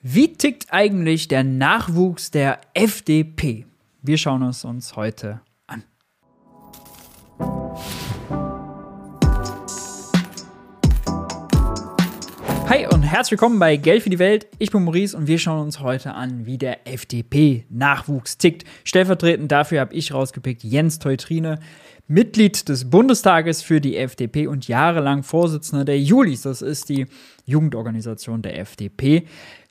Wie tickt eigentlich der Nachwuchs der FDP? Wir schauen es uns heute an. Hi und herzlich willkommen bei Geld für die Welt. Ich bin Maurice und wir schauen uns heute an, wie der FDP-Nachwuchs tickt. Stellvertretend dafür habe ich rausgepickt Jens Teutrine, Mitglied des Bundestages für die FDP und jahrelang Vorsitzender der Julis. Das ist die Jugendorganisation der FDP.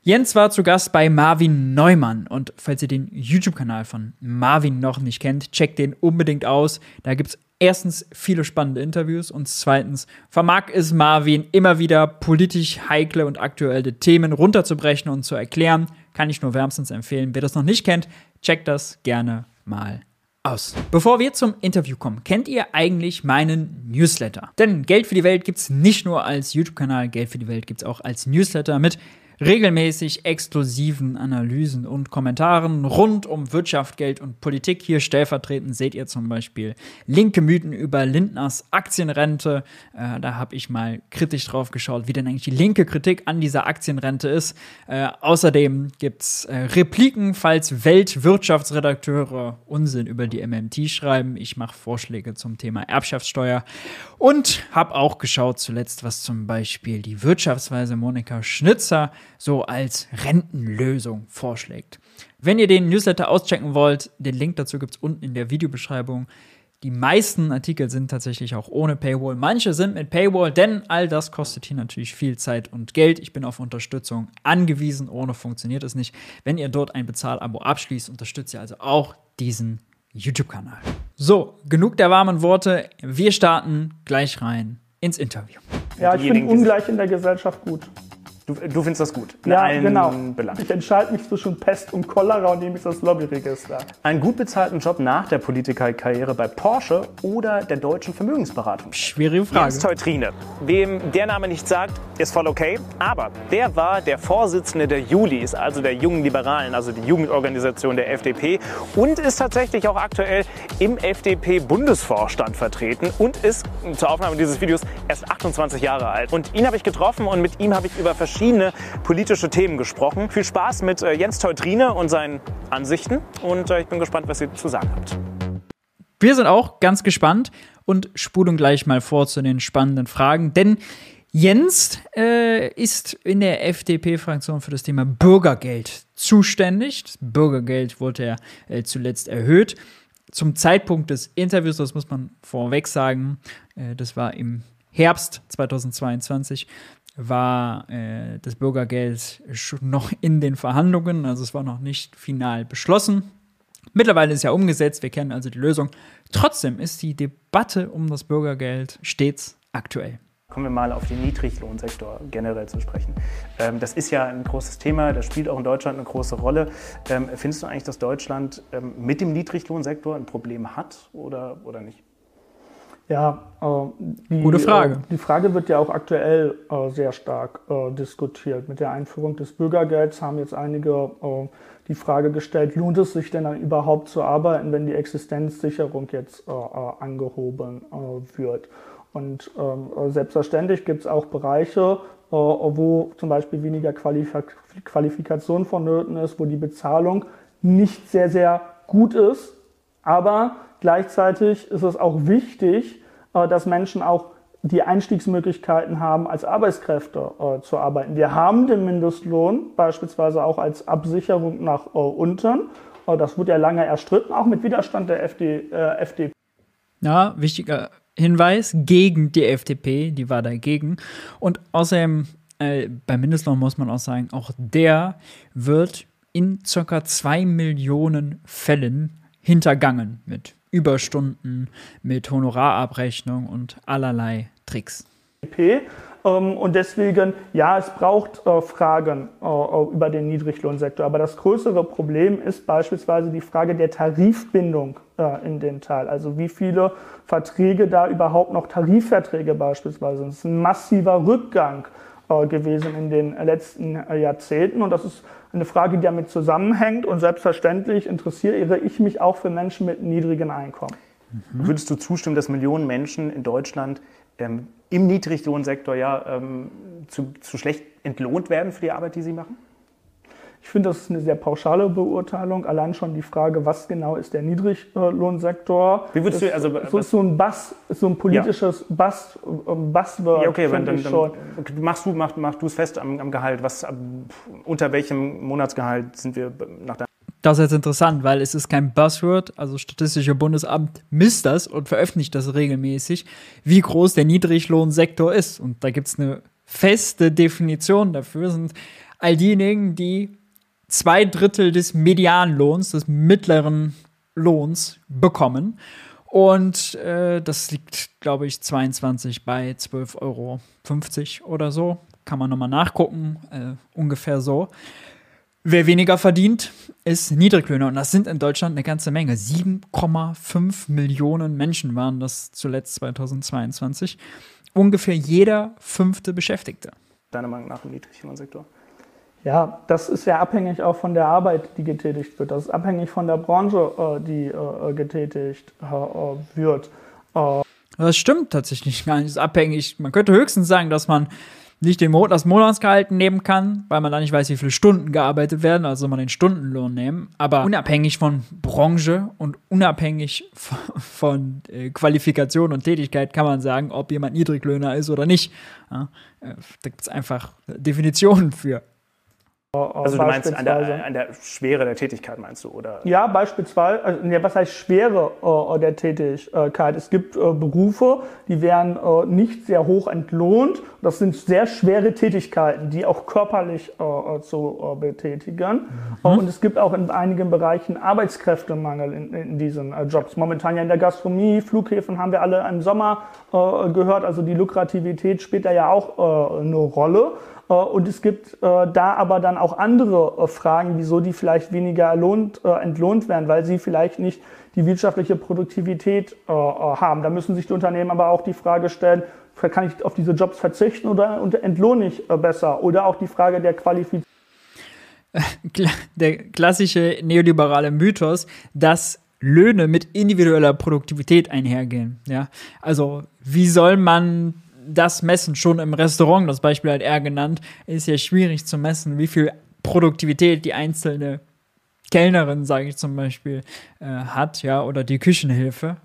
Jens war zu Gast bei Marvin Neumann und falls ihr den YouTube-Kanal von Marvin noch nicht kennt, checkt den unbedingt aus. Da gibt es erstens viele spannende Interviews und zweitens vermag es Marvin immer wieder politisch heikle und aktuelle Themen runterzubrechen und zu erklären. Kann ich nur wärmstens empfehlen. Wer das noch nicht kennt, checkt das gerne mal aus. Bevor wir zum Interview kommen, kennt ihr eigentlich meinen Newsletter? Denn Geld für die Welt gibt es nicht nur als YouTube-Kanal, Geld für die Welt gibt es auch als Newsletter mit regelmäßig exklusiven Analysen und Kommentaren rund um Wirtschaft, Geld und Politik. Hier stellvertretend seht ihr zum Beispiel linke Mythen über Lindners Aktienrente. Äh, da habe ich mal kritisch drauf geschaut, wie denn eigentlich die linke Kritik an dieser Aktienrente ist. Äh, außerdem gibt es äh, Repliken, falls Weltwirtschaftsredakteure Unsinn über die MMT schreiben. Ich mache Vorschläge zum Thema Erbschaftssteuer und habe auch geschaut zuletzt, was zum Beispiel die Wirtschaftsweise Monika Schnitzer so als Rentenlösung vorschlägt. Wenn ihr den Newsletter auschecken wollt, den Link dazu gibt es unten in der Videobeschreibung. Die meisten Artikel sind tatsächlich auch ohne Paywall. Manche sind mit Paywall, denn all das kostet hier natürlich viel Zeit und Geld. Ich bin auf Unterstützung angewiesen. Ohne funktioniert es nicht. Wenn ihr dort ein Bezahlabo abschließt, unterstützt ihr also auch diesen YouTube-Kanal. So, genug der warmen Worte. Wir starten gleich rein ins Interview. Ja, ich finde Ungleich in der Gesellschaft gut. Du, du findest das gut? In ja, genau. Belangen. Ich entscheide mich zwischen Pest und Cholera und nehme ich das Lobbyregister. Einen gut bezahlten Job nach der Politikerkarriere bei Porsche oder der deutschen Vermögensberatung? Schwierige Frage. Jens Teutrine. Wem der Name nicht sagt, ist voll okay. Aber der war der Vorsitzende der Julis, also der Jungen Liberalen, also die Jugendorganisation der FDP und ist tatsächlich auch aktuell im FDP-Bundesvorstand vertreten und ist zur Aufnahme dieses Videos erst 28 Jahre alt. Und ihn habe ich getroffen und mit ihm habe ich über verschiedene verschiedene politische Themen gesprochen. Viel Spaß mit äh, Jens Teutrine und seinen Ansichten und äh, ich bin gespannt, was ihr zu sagen habt. Wir sind auch ganz gespannt und spulen gleich mal vor zu den spannenden Fragen, denn Jens äh, ist in der FDP-Fraktion für das Thema Bürgergeld zuständig. Das Bürgergeld wurde ja äh, zuletzt erhöht. Zum Zeitpunkt des Interviews, das muss man vorweg sagen, äh, das war im Herbst 2022, war äh, das Bürgergeld noch in den Verhandlungen, also es war noch nicht final beschlossen. Mittlerweile ist ja umgesetzt, wir kennen also die Lösung. Trotzdem ist die Debatte um das Bürgergeld stets aktuell. Kommen wir mal auf den Niedriglohnsektor generell zu sprechen. Ähm, das ist ja ein großes Thema, das spielt auch in Deutschland eine große Rolle. Ähm, findest du eigentlich, dass Deutschland ähm, mit dem Niedriglohnsektor ein Problem hat oder, oder nicht? Ja, äh, die, gute Frage. Äh, die Frage wird ja auch aktuell äh, sehr stark diskutiert. Mit der Einführung des Bürgergelds haben jetzt einige die Frage gestellt, lohnt es sich denn dann überhaupt zu arbeiten, wenn die Existenzsicherung jetzt angehoben wird? Und ähm, selbstverständlich gibt es auch Bereiche, wo zum Beispiel weniger Qualifik Qualifikation vonnöten ist, wo die Bezahlung nicht sehr, sehr gut ist, aber Gleichzeitig ist es auch wichtig, äh, dass Menschen auch die Einstiegsmöglichkeiten haben, als Arbeitskräfte äh, zu arbeiten. Wir haben den Mindestlohn beispielsweise auch als Absicherung nach äh, unten. Das wurde ja lange erstritten, auch mit Widerstand der FD, FDP. Ja, wichtiger Hinweis gegen die FDP, die war dagegen. Und außerdem, beim Mindestlohn muss man auch sagen, auch der wird in ca. zwei Millionen Fällen hintergangen mit Überstunden, mit Honorarabrechnung und allerlei Tricks. Ähm, und deswegen, ja, es braucht äh, Fragen äh, über den Niedriglohnsektor. Aber das größere Problem ist beispielsweise die Frage der Tarifbindung äh, in den Teil. Also wie viele Verträge da überhaupt noch Tarifverträge beispielsweise sind. Das ist ein massiver Rückgang gewesen in den letzten Jahrzehnten. Und das ist eine Frage, die damit zusammenhängt. Und selbstverständlich interessiere ich mich auch für Menschen mit niedrigen Einkommen. Mhm. Würdest du zustimmen, dass Millionen Menschen in Deutschland ähm, im Niedriglohnsektor ja ähm, zu, zu schlecht entlohnt werden für die Arbeit, die sie machen? Ich finde, das ist eine sehr pauschale Beurteilung. Allein schon die Frage, was genau ist der Niedriglohnsektor? Wie würdest du, also, so, so ein Bass, so ein politisches ja. Bass, ähm, Buzzword. Ja, okay, dann, dann, dann machst du, mach, mach du es fest am, am Gehalt. Was, unter welchem Monatsgehalt sind wir nach deinem das ist jetzt interessant, weil es ist kein Buzzword, also Statistische Bundesamt misst das und veröffentlicht das regelmäßig, wie groß der Niedriglohnsektor ist. Und da gibt es eine feste Definition dafür, sind all diejenigen, die zwei Drittel des Medianlohns, des mittleren Lohns bekommen. Und äh, das liegt, glaube ich, 22 bei 12,50 Euro oder so. Kann man nochmal nachgucken, äh, ungefähr so. Wer weniger verdient, ist Niedriglöhner. Und das sind in Deutschland eine ganze Menge. 7,5 Millionen Menschen waren das zuletzt 2022. Ungefähr jeder fünfte Beschäftigte. Deiner Meinung nach im Niedriglohnsektor? Ja, das ist ja abhängig auch von der Arbeit, die getätigt wird. Das ist abhängig von der Branche, äh, die äh, getätigt äh, wird. Das stimmt tatsächlich gar nicht. Das ist abhängig. Man könnte höchstens sagen, dass man nicht den Mo das Monatsgehalt nehmen kann, weil man da nicht weiß, wie viele Stunden gearbeitet werden, also man den Stundenlohn nehmen. Aber unabhängig von Branche und unabhängig von, von äh, Qualifikation und Tätigkeit kann man sagen, ob jemand Niedriglöhner ist oder nicht. Ja, da gibt es einfach Definitionen für. Also du meinst an der, an der, Schwere der Tätigkeit, meinst du, oder? Ja, beispielsweise, also, ja, was heißt Schwere äh, der Tätigkeit? Es gibt äh, Berufe, die werden äh, nicht sehr hoch entlohnt. Das sind sehr schwere Tätigkeiten, die auch körperlich äh, äh, zu äh, betätigen. Mhm. und es gibt auch in einigen Bereichen Arbeitskräftemangel in, in diesen Jobs. Momentan ja in der Gastronomie, Flughäfen haben wir alle im Sommer gehört. Also die Lukrativität spielt da ja auch eine Rolle. Äh, und es gibt äh, da aber dann auch andere äh, Fragen, wieso die vielleicht weniger erlohnt, entlohnt werden, weil sie vielleicht nicht die wirtschaftliche Produktivität haben. Da müssen sich die Unternehmen aber auch die Frage stellen, kann ich auf diese Jobs verzichten oder entlohne ich besser? Oder auch die Frage der Qualifizierung. Der klassische neoliberale Mythos, dass Löhne mit individueller Produktivität einhergehen. Ja, also wie soll man das messen, schon im Restaurant, das Beispiel hat er genannt, ist ja schwierig zu messen, wie viel Produktivität die einzelne Kellnerin, sage ich zum Beispiel, äh, hat, ja, oder die Küchenhilfe.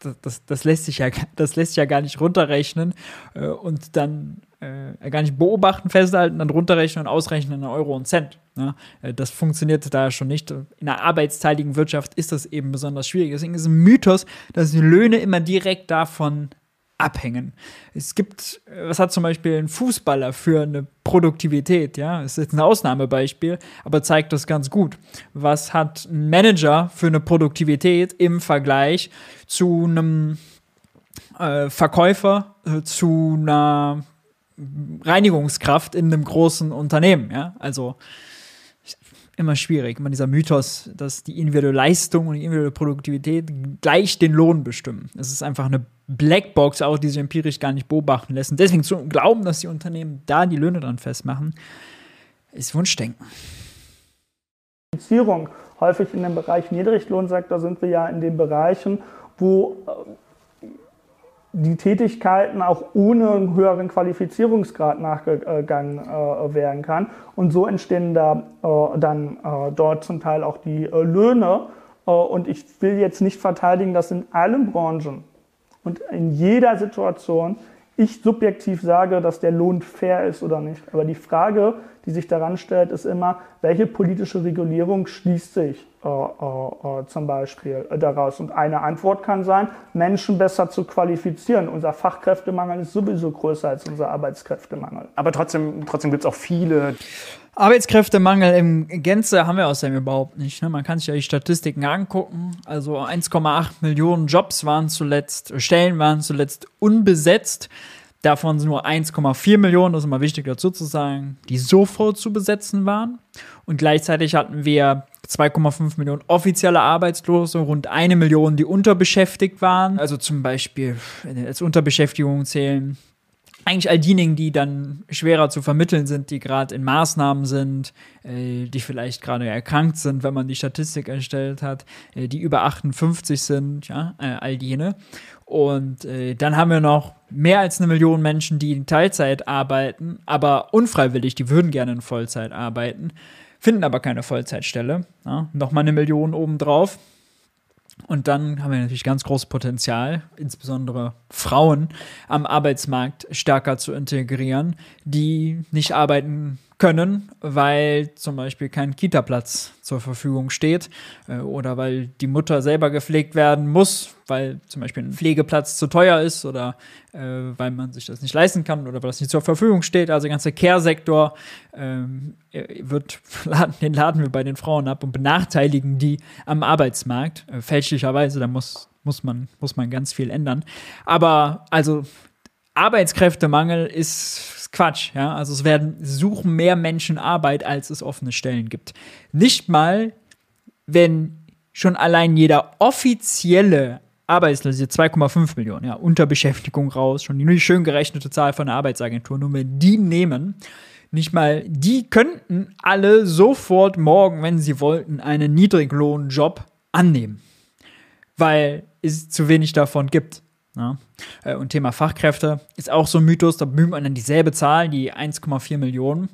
Das, das, das, lässt sich ja, das lässt sich ja gar nicht runterrechnen äh, und dann äh, gar nicht beobachten, festhalten, dann runterrechnen und ausrechnen in Euro und Cent. Ja? Äh, das funktioniert da schon nicht. In einer arbeitsteiligen Wirtschaft ist das eben besonders schwierig. Deswegen ist es ein Mythos, dass die Löhne immer direkt davon abhängen. Es gibt, was hat zum Beispiel ein Fußballer für eine Produktivität, ja? Das ist jetzt ein Ausnahmebeispiel, aber zeigt das ganz gut. Was hat ein Manager für eine Produktivität im Vergleich zu einem äh, Verkäufer, äh, zu einer Reinigungskraft in einem großen Unternehmen, ja? Also, immer schwierig. Immer dieser Mythos, dass die individuelle Leistung und die individuelle Produktivität gleich den Lohn bestimmen. Es ist einfach eine Blackbox, auch die sich empirisch gar nicht beobachten lässt. Und deswegen zu glauben, dass die Unternehmen da die Löhne dran festmachen, ist Wunschdenken. Häufig in dem Bereich Niedriglohnsektor sind wir ja in den Bereichen, wo äh, die Tätigkeiten auch ohne einen höheren Qualifizierungsgrad nachgegangen äh, werden kann. Und so entstehen da äh, dann äh, dort zum Teil auch die äh, Löhne. Äh, und ich will jetzt nicht verteidigen, dass in allen Branchen und in jeder Situation ich subjektiv sage, dass der Lohn fair ist oder nicht. Aber die Frage, die sich daran stellt, ist immer, welche politische Regulierung schließt sich äh, äh, äh, zum Beispiel daraus? Und eine Antwort kann sein, Menschen besser zu qualifizieren. Unser Fachkräftemangel ist sowieso größer als unser Arbeitskräftemangel. Aber trotzdem, trotzdem gibt es auch viele. Arbeitskräftemangel im Gänze haben wir außerdem überhaupt nicht. Ne? Man kann sich ja die Statistiken angucken. Also 1,8 Millionen Jobs waren zuletzt, Stellen waren zuletzt unbesetzt. Davon sind nur 1,4 Millionen, das ist immer wichtig dazu zu sagen, die sofort zu besetzen waren. Und gleichzeitig hatten wir 2,5 Millionen offizielle Arbeitslose, rund eine Million, die unterbeschäftigt waren. Also zum Beispiel als Unterbeschäftigung zählen eigentlich all diejenigen, die dann schwerer zu vermitteln sind, die gerade in Maßnahmen sind, äh, die vielleicht gerade erkrankt sind, wenn man die Statistik erstellt hat, äh, die über 58 sind, ja, äh, all jene. Und äh, dann haben wir noch mehr als eine Million Menschen, die in Teilzeit arbeiten, aber unfreiwillig, die würden gerne in Vollzeit arbeiten. finden aber keine Vollzeitstelle. Ja, Nochmal eine Million obendrauf. Und dann haben wir natürlich ganz großes Potenzial, insbesondere Frauen am Arbeitsmarkt stärker zu integrieren, die nicht arbeiten können, weil zum Beispiel kein Kita-Platz zur Verfügung steht äh, oder weil die Mutter selber gepflegt werden muss, weil zum Beispiel ein Pflegeplatz zu teuer ist oder äh, weil man sich das nicht leisten kann oder weil das nicht zur Verfügung steht. Also der ganze Care-Sektor ähm, wird, den laden wir bei den Frauen ab und benachteiligen die am Arbeitsmarkt. Äh, fälschlicherweise, da muss, muss, man, muss man ganz viel ändern. Aber also Arbeitskräftemangel ist Quatsch, ja. Also es werden suchen mehr Menschen Arbeit, als es offene Stellen gibt. Nicht mal, wenn schon allein jeder offizielle Arbeitslose 2,5 Millionen, ja, Unterbeschäftigung raus, schon die schön gerechnete Zahl von der Arbeitsagentur, nur wenn die nehmen, nicht mal die könnten alle sofort morgen, wenn sie wollten, einen Niedriglohnjob annehmen, weil es zu wenig davon gibt. Ja. Äh, und Thema Fachkräfte ist auch so ein Mythos, da bemüht man dann dieselbe Zahl, die 1,4 Millionen.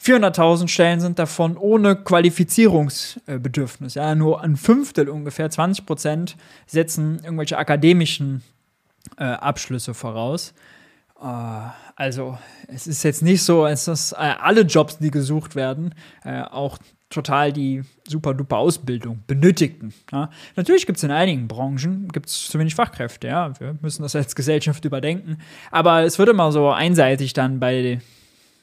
400.000 Stellen sind davon ohne Qualifizierungsbedürfnis. Ja, nur ein Fünftel ungefähr, 20 Prozent, setzen irgendwelche akademischen äh, Abschlüsse voraus. Äh, also, es ist jetzt nicht so, als dass äh, alle Jobs, die gesucht werden, äh, auch total die super duper Ausbildung benötigten. Ja. Natürlich gibt es in einigen Branchen gibt's zu wenig Fachkräfte, ja. Wir müssen das als Gesellschaft überdenken. Aber es wird immer so einseitig dann bei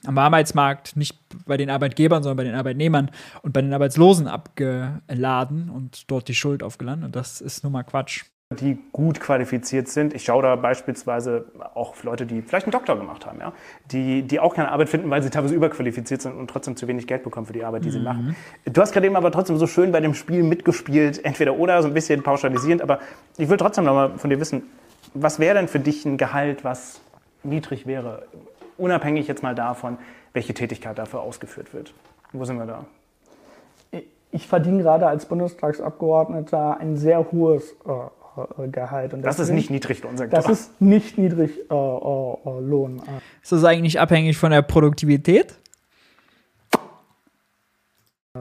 am Arbeitsmarkt, nicht bei den Arbeitgebern, sondern bei den Arbeitnehmern und bei den Arbeitslosen abgeladen und dort die Schuld aufgeladen. Und das ist nun mal Quatsch die gut qualifiziert sind. Ich schaue da beispielsweise auch auf Leute, die vielleicht einen Doktor gemacht haben, ja? die, die auch keine Arbeit finden, weil sie teilweise überqualifiziert sind und trotzdem zu wenig Geld bekommen für die Arbeit, die mhm. sie machen. Du hast gerade eben aber trotzdem so schön bei dem Spiel mitgespielt, entweder oder, so ein bisschen pauschalisierend, aber ich will trotzdem nochmal von dir wissen, was wäre denn für dich ein Gehalt, was niedrig wäre, unabhängig jetzt mal davon, welche Tätigkeit dafür ausgeführt wird? Wo sind wir da? Ich verdiene gerade als Bundestagsabgeordneter ein sehr hohes äh, äh, Gehalt. Und das, ist nicht Niedriglohnsektor. Das ist nicht Niedriglohn. Äh, äh, ist das eigentlich abhängig von der Produktivität?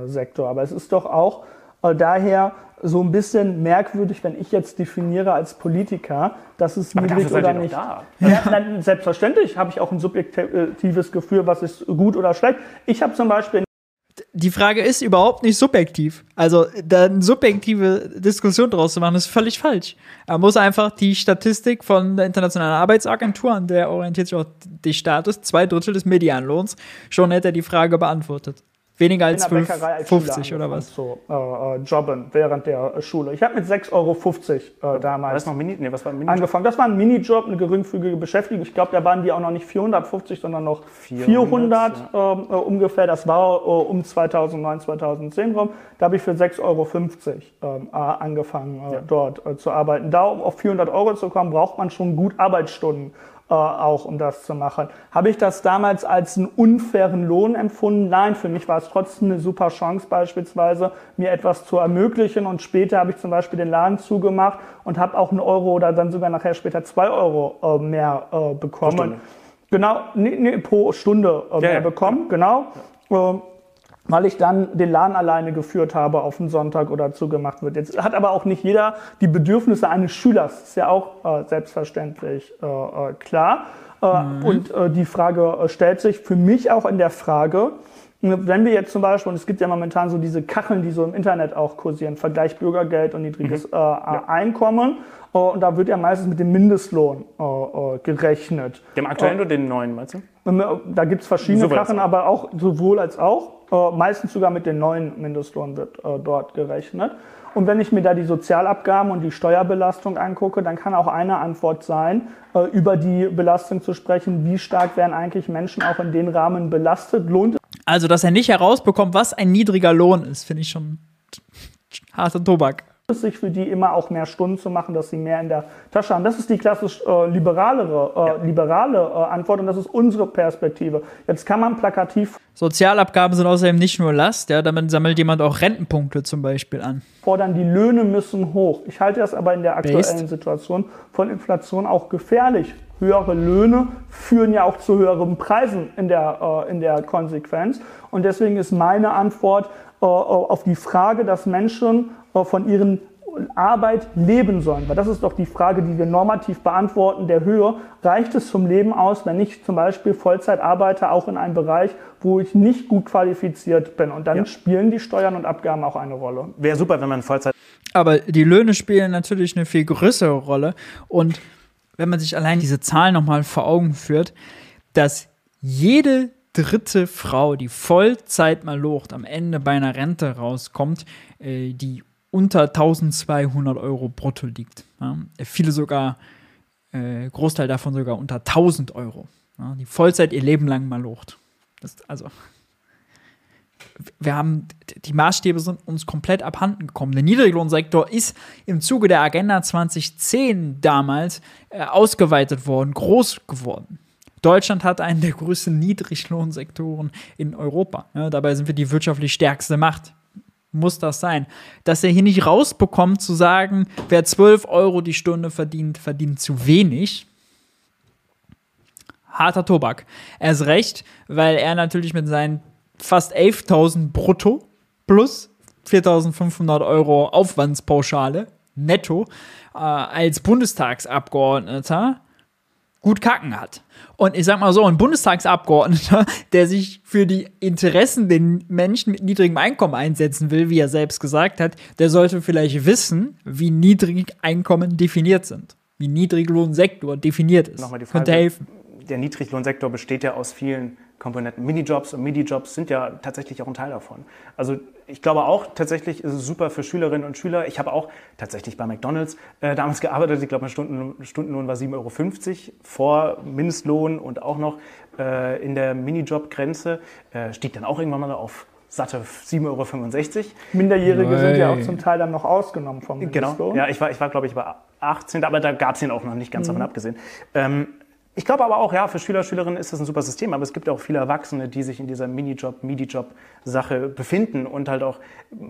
Sektor. Aber es ist doch auch äh, daher so ein bisschen merkwürdig, wenn ich jetzt definiere als Politiker, dass es Aber niedrig oder nicht. Da. Ja, nein, selbstverständlich habe ich auch ein subjektives Gefühl, was ist gut oder schlecht. Ich habe zum Beispiel die Frage ist überhaupt nicht subjektiv. Also, da eine subjektive Diskussion draus zu machen, ist völlig falsch. Er muss einfach die Statistik von der Internationalen Arbeitsagentur, an der orientiert sich auch die Status, zwei Drittel des Medianlohns, schon hätte er die Frage beantwortet. Weniger als 50 oder was? So, äh, äh, jobben während der Schule. Ich habe mit 6,50 Euro äh, damals was noch Mini, nee, was war ein angefangen. Das war ein Minijob, eine geringfügige Beschäftigung. Ich glaube, da waren die auch noch nicht 450, sondern noch 400, 400 ja. Ähm, äh, ungefähr. Das war äh, um 2009, 2010 rum. Da habe ich für 6,50 Euro ähm, angefangen, äh, ja. dort zu arbeiten. Da, um auf 400 Euro zu kommen, braucht man schon gut Arbeitsstunden äh, auch, um das zu machen. Habe ich das damals als einen unfairen Lohn empfunden? Nein, für mich war es trotzdem eine super Chance beispielsweise, mir etwas zu ermöglichen. Und später habe ich zum Beispiel den Laden zugemacht und habe auch einen Euro oder dann sogar nachher später zwei Euro äh, mehr äh, bekommen. Genau, nee, nee, pro Stunde äh, mehr ja, bekommen, genau. Ähm, weil ich dann den Laden alleine geführt habe auf den Sonntag oder zugemacht wird. Jetzt hat aber auch nicht jeder die Bedürfnisse eines Schülers, ist ja auch äh, selbstverständlich äh, äh klar. Äh, mhm. Und äh, die Frage stellt sich für mich auch in der Frage, wenn wir jetzt zum Beispiel, und es gibt ja momentan so diese Kacheln, die so im Internet auch kursieren, Vergleich Bürgergeld und niedriges mhm. ja. Einkommen, und da wird ja meistens mit dem Mindestlohn gerechnet. Dem aktuellen oder den neuen, meinst du? Da gibt es verschiedene Kacheln, aber auch sowohl als auch. Äh, meistens sogar mit dem neuen Mindestlohn wird äh, dort gerechnet. Und wenn ich mir da die Sozialabgaben und die Steuerbelastung angucke, dann kann auch eine Antwort sein, äh, über die Belastung zu sprechen. Wie stark werden eigentlich Menschen auch in den Rahmen belastet? Lohnt Also, dass er nicht herausbekommt, was ein niedriger Lohn ist, finde ich schon harter Tobak es sich für die immer auch mehr Stunden zu machen, dass sie mehr in der Tasche haben. Das ist die klassisch äh, liberalere, äh, ja. liberale äh, Antwort und das ist unsere Perspektive. Jetzt kann man plakativ. Sozialabgaben sind außerdem nicht nur Last, ja, damit sammelt jemand auch Rentenpunkte zum Beispiel an. Fordern, die Löhne müssen hoch. Ich halte das aber in der aktuellen Based. Situation von Inflation auch gefährlich höhere Löhne führen ja auch zu höheren Preisen in der, äh, in der Konsequenz. Und deswegen ist meine Antwort auf die Frage, dass Menschen äh, von ihren Arbeit leben sollen. Weil das ist doch die Frage, die wir normativ beantworten, der Höhe. Reicht es zum Leben aus, wenn ich zum Beispiel Vollzeit arbeite, auch in einem Bereich, wo ich nicht gut qualifiziert bin? Und dann ja. spielen die Steuern und Abgaben auch eine Rolle. Wäre super, wenn man Vollzeit. Aber die Löhne spielen natürlich eine viel größere Rolle. Und wenn man sich allein diese Zahl nochmal vor Augen führt, dass jede dritte Frau, die Vollzeit mal locht, am Ende bei einer Rente rauskommt, äh, die unter 1200 Euro brutto liegt. Ja. Viele sogar, äh, Großteil davon sogar unter 1000 Euro. Ja, die Vollzeit ihr Leben lang mal locht. Also, wir haben, die Maßstäbe sind uns komplett abhanden gekommen. Der Niedriglohnsektor ist im Zuge der Agenda 2010 damals äh, ausgeweitet worden, groß geworden. Deutschland hat einen der größten Niedriglohnsektoren in Europa. Ja, dabei sind wir die wirtschaftlich stärkste Macht muss das sein. Dass er hier nicht rausbekommt, zu sagen, wer 12 Euro die Stunde verdient, verdient zu wenig. Harter Tobak. Er ist recht, weil er natürlich mit seinen fast 11.000 brutto plus 4.500 Euro Aufwandspauschale netto äh, als Bundestagsabgeordneter gut kacken hat. Und ich sag mal so, ein Bundestagsabgeordneter, der sich für die Interessen der Menschen mit niedrigem Einkommen einsetzen will, wie er selbst gesagt hat, der sollte vielleicht wissen, wie Niedrigeinkommen definiert sind. Wie Niedriglohnsektor definiert ist. Nochmal die Frage, Könnte helfen. Der Niedriglohnsektor besteht ja aus vielen Komponenten. Minijobs und Midijobs sind ja tatsächlich auch ein Teil davon. Also ich glaube auch, tatsächlich ist es super für Schülerinnen und Schüler. Ich habe auch tatsächlich bei McDonalds äh, damals gearbeitet. Ich glaube, mein Stunden, Stundenlohn war 7,50 Euro vor Mindestlohn und auch noch äh, in der Minijob-Grenze. Äh, stieg dann auch irgendwann mal auf satte 7,65 Euro. Minderjährige Nein. sind ja auch zum Teil dann noch ausgenommen vom Mindestlohn. Genau, ja, ich war, ich war glaube ich, bei 18, aber da gab es ihn auch noch nicht ganz mhm. davon abgesehen. Ähm, ich glaube aber auch, ja, für Schüler, Schülerinnen ist das ein super System, aber es gibt auch viele Erwachsene, die sich in dieser Minijob, Midi-Job-Sache befinden und halt auch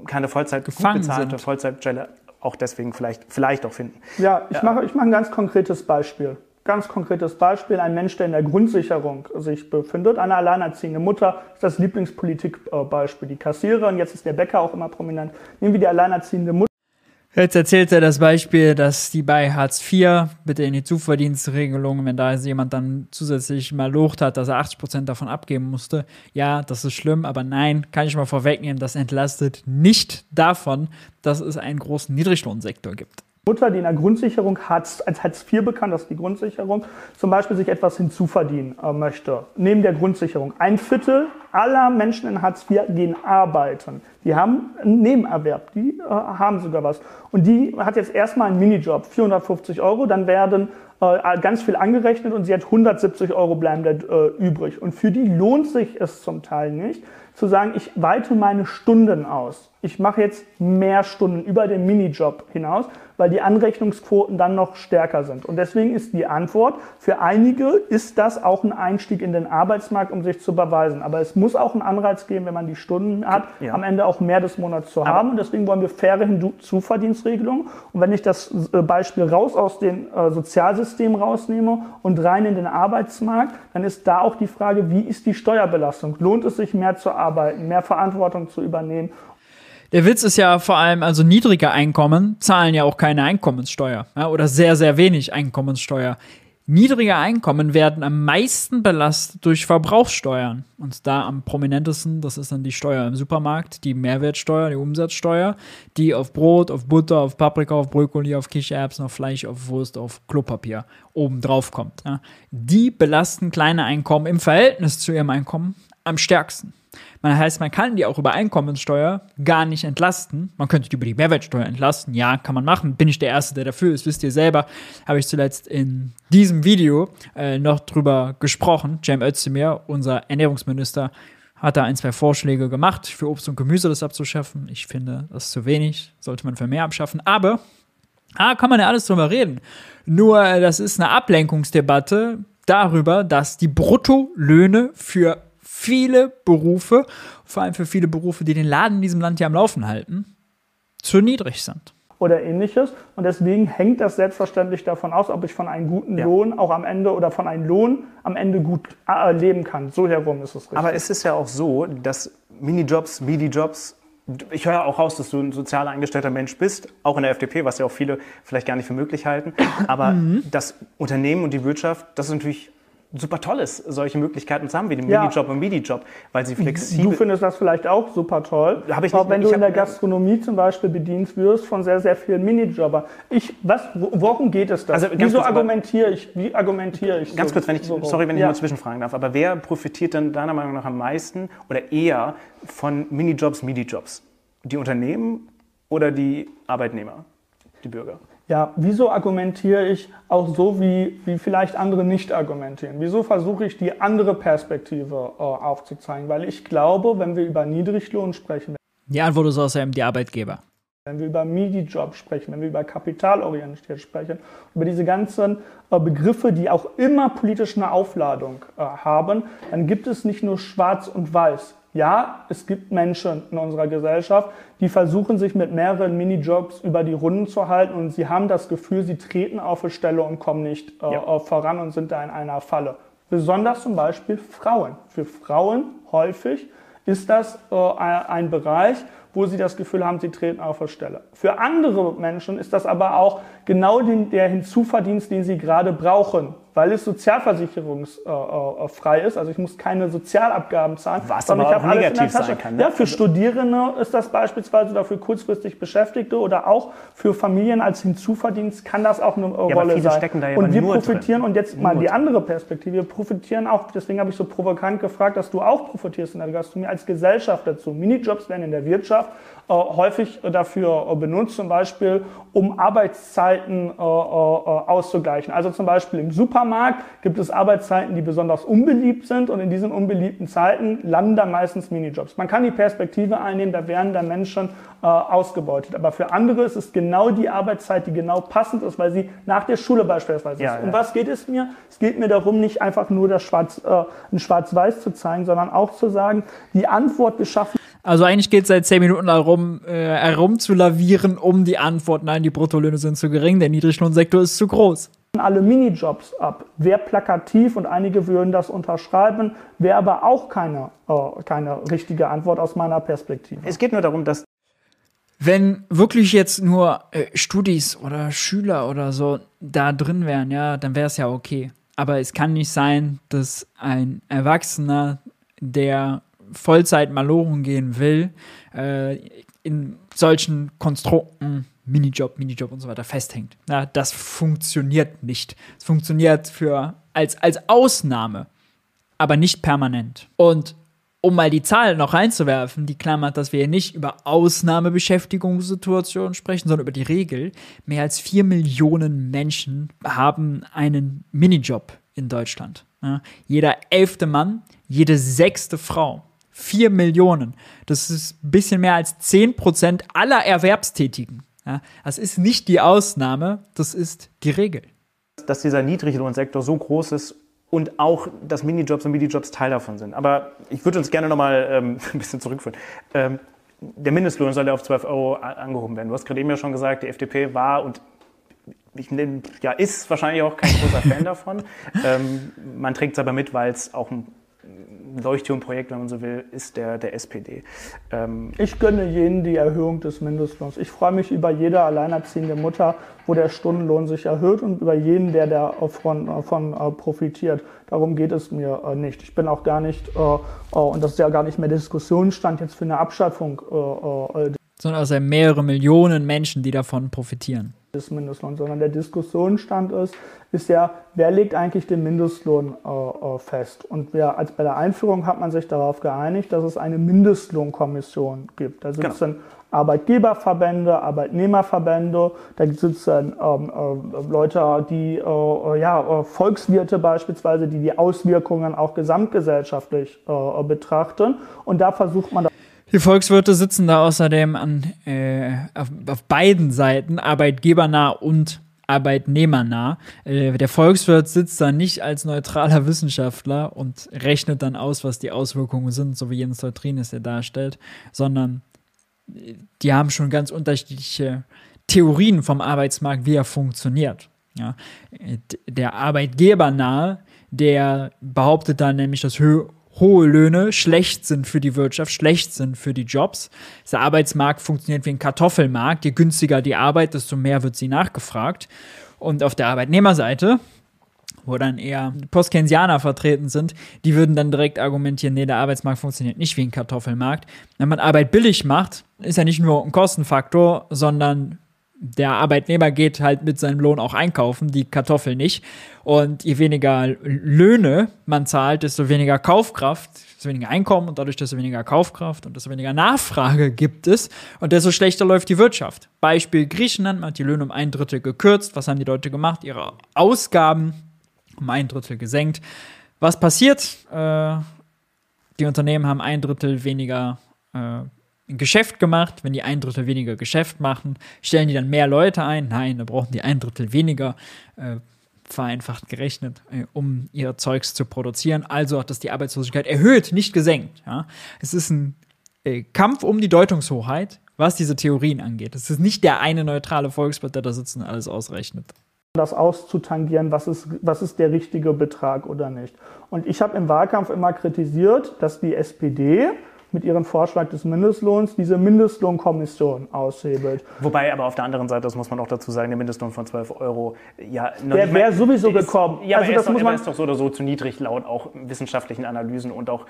keine Vollzeit gefangen bezahlte Vollzeitstelle auch deswegen vielleicht, vielleicht auch finden. Ja, ich, ja. Mache, ich mache ein ganz konkretes Beispiel. Ganz konkretes Beispiel, ein Mensch, der in der Grundsicherung sich befindet, eine alleinerziehende Mutter, ist das Lieblingspolitikbeispiel. Die Kassiererin, jetzt ist der Bäcker auch immer prominent. Nehmen wir die alleinerziehende Mutter. Jetzt erzählt er das Beispiel, dass die bei Hartz IV, bitte in die Zuverdienstregelung, wenn da jemand dann zusätzlich mal locht hat, dass er 80 Prozent davon abgeben musste. Ja, das ist schlimm, aber nein, kann ich mal vorwegnehmen, das entlastet nicht davon, dass es einen großen Niedriglohnsektor gibt. Mutter, die in der Grundsicherung Hartz, als Hartz IV bekannt, das ist die Grundsicherung, zum Beispiel sich etwas hinzuverdienen äh, möchte, neben der Grundsicherung. Ein Viertel aller Menschen in Hartz IV gehen arbeiten. Die haben einen Nebenerwerb, die äh, haben sogar was. Und die hat jetzt erstmal einen Minijob, 450 Euro, dann werden äh, ganz viel angerechnet und sie hat 170 Euro bleiben äh, übrig. Und für die lohnt sich es zum Teil nicht, zu sagen, ich weite meine Stunden aus. Ich mache jetzt mehr Stunden über den Minijob hinaus, weil die Anrechnungsquoten dann noch stärker sind. Und deswegen ist die Antwort, für einige ist das auch ein Einstieg in den Arbeitsmarkt, um sich zu beweisen. Aber es muss auch einen Anreiz geben, wenn man die Stunden hat, ja. am Ende auch mehr des Monats zu haben. Und deswegen wollen wir faire Hinzuverdienstregelungen. Und wenn ich das äh, Beispiel raus aus dem äh, Sozialsystem rausnehme und rein in den Arbeitsmarkt, dann ist da auch die Frage, wie ist die Steuerbelastung? Lohnt es sich mehr zu arbeiten, mehr Verantwortung zu übernehmen? Der Witz ist ja vor allem, also niedrige Einkommen zahlen ja auch keine Einkommenssteuer ja, oder sehr, sehr wenig Einkommenssteuer. Niedrige Einkommen werden am meisten belastet durch Verbrauchssteuern. Und da am prominentesten, das ist dann die Steuer im Supermarkt, die Mehrwertsteuer, die Umsatzsteuer, die auf Brot, auf Butter, auf Paprika, auf Brokkoli, auf Kichererbsen, auf Fleisch, auf Wurst, auf Klopapier oben drauf kommt. Die belasten kleine Einkommen im Verhältnis zu ihrem Einkommen am stärksten. Man heißt, man kann die auch über Einkommenssteuer gar nicht entlasten. Man könnte die über die Mehrwertsteuer entlasten. Ja, kann man machen. Bin ich der Erste, der dafür ist. Wisst ihr selber, habe ich zuletzt in diesem Video äh, noch drüber gesprochen. Cem Özdemir, unser Ernährungsminister, hat da ein, zwei Vorschläge gemacht, für Obst und Gemüse das abzuschaffen. Ich finde, das ist zu wenig. Sollte man für mehr abschaffen. Aber, ah, kann man ja alles drüber reden. Nur, äh, das ist eine Ablenkungsdebatte darüber, dass die Bruttolöhne für viele Berufe, vor allem für viele Berufe, die den Laden in diesem Land ja am Laufen halten, zu niedrig sind. oder ähnliches. Und deswegen hängt das selbstverständlich davon aus, ob ich von einem guten ja. Lohn auch am Ende oder von einem Lohn am Ende gut äh, leben kann. So herum ist es richtig. Aber es ist ja auch so, dass Minijobs, Midi-Jobs ich höre auch raus, dass du ein sozial eingestellter Mensch bist, auch in der FDP, was ja auch viele vielleicht gar nicht für möglich halten. Aber mhm. das Unternehmen und die Wirtschaft, das ist natürlich super toll ist, solche Möglichkeiten zu haben wie den ja. Minijob und Midi-Job, weil sie flexibel. Du findest das vielleicht auch super toll. Hab ich nicht, wenn du in der Gastronomie zum Beispiel bedient wirst von sehr, sehr vielen Minijobber. Ich, was, worum geht es da? Also, Wieso kurz, argumentiere ich? Wie argumentiere ich? Ganz so, kurz, wenn ich, so sorry, wenn ich ja. mal zwischenfragen darf, aber wer profitiert denn deiner Meinung nach am meisten oder eher von Minijobs, Midi-Jobs? Die Unternehmen oder die Arbeitnehmer, die Bürger? Ja, wieso argumentiere ich auch so, wie, wie vielleicht andere nicht argumentieren? Wieso versuche ich die andere Perspektive äh, aufzuzeigen? Weil ich glaube, wenn wir über Niedriglohn sprechen. Die Antwort ist außerdem die Arbeitgeber. Wenn wir über MIDI-Job sprechen, wenn wir über kapitalorientiert sprechen, über diese ganzen äh, Begriffe, die auch immer politisch eine Aufladung äh, haben, dann gibt es nicht nur Schwarz und Weiß. Ja, es gibt Menschen in unserer Gesellschaft, die versuchen sich mit mehreren Minijobs über die Runden zu halten und sie haben das Gefühl, sie treten auf eine Stelle und kommen nicht äh, ja. voran und sind da in einer Falle. Besonders zum Beispiel Frauen. Für Frauen häufig ist das äh, ein Bereich, wo sie das Gefühl haben, sie treten auf der Stelle. Für andere Menschen ist das aber auch genau den, der Hinzuverdienst, den sie gerade brauchen, weil es sozialversicherungsfrei ist. Also ich muss keine Sozialabgaben zahlen. Was aber ich auch negativ sein kann. Ne? Ja, für Studierende ist das beispielsweise oder für kurzfristig Beschäftigte oder auch für Familien als Hinzuverdienst kann das auch eine ja, Rolle sein. Ja und wir profitieren, drin. und jetzt mal nur die andere Perspektive, wir profitieren auch, deswegen habe ich so provokant gefragt, dass du auch profitierst in der Gastronomie als Gesellschaft dazu. Minijobs werden in der Wirtschaft äh, häufig dafür äh, benutzt, zum Beispiel um Arbeitszeiten äh, auszugleichen. Also zum Beispiel im Supermarkt gibt es Arbeitszeiten, die besonders unbeliebt sind und in diesen unbeliebten Zeiten landen da meistens Minijobs. Man kann die Perspektive einnehmen, da werden da Menschen ausgebeutet. Aber für andere ist es genau die Arbeitszeit, die genau passend ist, weil sie nach der Schule beispielsweise ja, ist. Um was geht es mir? Es geht mir darum, nicht einfach nur das Schwarz, äh, ein Schwarz-Weiß zu zeigen, sondern auch zu sagen, die Antwort beschaffen also eigentlich geht es seit zehn Minuten darum, äh, herumzulavieren, um die Antwort, nein, die Bruttolöhne sind zu gering, der Niedriglohnsektor ist zu groß. Alle Minijobs ab. Wäre plakativ und einige würden das unterschreiben, wäre aber auch keine, äh, keine richtige Antwort aus meiner Perspektive. Es geht nur darum, dass wenn wirklich jetzt nur äh, Studis oder Schüler oder so da drin wären, ja, dann wäre es ja okay. Aber es kann nicht sein, dass ein Erwachsener, der Vollzeit malochen gehen will, äh, in solchen Konstrukten Minijob, Minijob und so weiter festhängt. Ja, das funktioniert nicht. Es funktioniert für als, als Ausnahme, aber nicht permanent. Und um mal die Zahlen noch reinzuwerfen, die klammert, dass wir hier nicht über Ausnahmebeschäftigungssituationen sprechen, sondern über die Regel. Mehr als vier Millionen Menschen haben einen Minijob in Deutschland. Ja, jeder elfte Mann, jede sechste Frau. 4 Millionen. Das ist ein bisschen mehr als 10 Prozent aller Erwerbstätigen. Ja, das ist nicht die Ausnahme, das ist die Regel. Dass dieser Niedriglohnsektor so groß ist und auch, dass Minijobs und Minijobs Teil davon sind. Aber ich würde uns gerne nochmal ähm, ein bisschen zurückführen. Ähm, der Mindestlohn soll ja auf 12 Euro angehoben werden. Du hast gerade eben ja schon gesagt, die FDP war und ich nenne, ja, ist wahrscheinlich auch kein großer Fan davon. Ähm, man trägt es aber mit, weil es auch ein Leuchtturmprojekt, wenn man so will, ist der, der SPD. Ähm ich gönne jenen die Erhöhung des Mindestlohns. Ich freue mich über jede alleinerziehende Mutter, wo der Stundenlohn sich erhöht und über jeden, der davon, davon äh, profitiert. Darum geht es mir äh, nicht. Ich bin auch gar nicht, äh, äh und das ist ja gar nicht mehr Diskussionsstand jetzt für eine Abschaffung. Äh, äh, Sondern also mehrere Millionen Menschen, die davon profitieren des Mindestlohns, sondern der Diskussionsstand ist, ist ja, wer legt eigentlich den Mindestlohn äh, äh, fest? Und wer, als bei der Einführung hat man sich darauf geeinigt, dass es eine Mindestlohnkommission gibt. Da sitzen genau. Arbeitgeberverbände, Arbeitnehmerverbände, da sitzen ähm, äh, Leute, die, äh, ja, äh, Volkswirte beispielsweise, die die Auswirkungen auch gesamtgesellschaftlich äh, betrachten. Und da versucht man die Volkswirte sitzen da außerdem an, äh, auf, auf, beiden Seiten, arbeitgebernah und arbeitnehmernah. Äh, der Volkswirt sitzt da nicht als neutraler Wissenschaftler und rechnet dann aus, was die Auswirkungen sind, so wie Jens Neutrin es ja darstellt, sondern äh, die haben schon ganz unterschiedliche Theorien vom Arbeitsmarkt, wie er funktioniert. Ja, der Arbeitgebernahe, der behauptet dann nämlich, dass hö hohe Löhne schlecht sind für die Wirtschaft, schlecht sind für die Jobs. Der Arbeitsmarkt funktioniert wie ein Kartoffelmarkt. Je günstiger die Arbeit, desto mehr wird sie nachgefragt. Und auf der Arbeitnehmerseite, wo dann eher Postkensianer vertreten sind, die würden dann direkt argumentieren, nee, der Arbeitsmarkt funktioniert nicht wie ein Kartoffelmarkt. Wenn man Arbeit billig macht, ist ja nicht nur ein Kostenfaktor, sondern der Arbeitnehmer geht halt mit seinem Lohn auch einkaufen, die Kartoffel nicht. Und je weniger Löhne man zahlt, desto weniger Kaufkraft, desto weniger Einkommen und dadurch desto weniger Kaufkraft und desto weniger Nachfrage gibt es und desto schlechter läuft die Wirtschaft. Beispiel Griechenland, man hat die Löhne um ein Drittel gekürzt. Was haben die Leute gemacht? Ihre Ausgaben um ein Drittel gesenkt. Was passiert? Äh, die Unternehmen haben ein Drittel weniger äh, ein Geschäft gemacht. Wenn die ein Drittel weniger Geschäft machen, stellen die dann mehr Leute ein? Nein, da brauchen die ein Drittel weniger, äh, vereinfacht gerechnet, äh, um ihr Zeugs zu produzieren. Also hat das die Arbeitslosigkeit erhöht, nicht gesenkt. Ja? Es ist ein äh, Kampf um die Deutungshoheit, was diese Theorien angeht. Es ist nicht der eine neutrale Volkspartei, der da sitzt und alles ausrechnet das auszutangieren, was ist, was ist der richtige Betrag oder nicht. Und ich habe im Wahlkampf immer kritisiert, dass die SPD mit ihrem Vorschlag des Mindestlohns diese Mindestlohnkommission aushebelt. Wobei aber auf der anderen Seite, das muss man auch dazu sagen, der Mindestlohn von 12 Euro, ja, der wäre sowieso ist, gekommen. Ja, also aber das ist, doch, muss man ist doch so oder so zu niedrig laut auch wissenschaftlichen Analysen und auch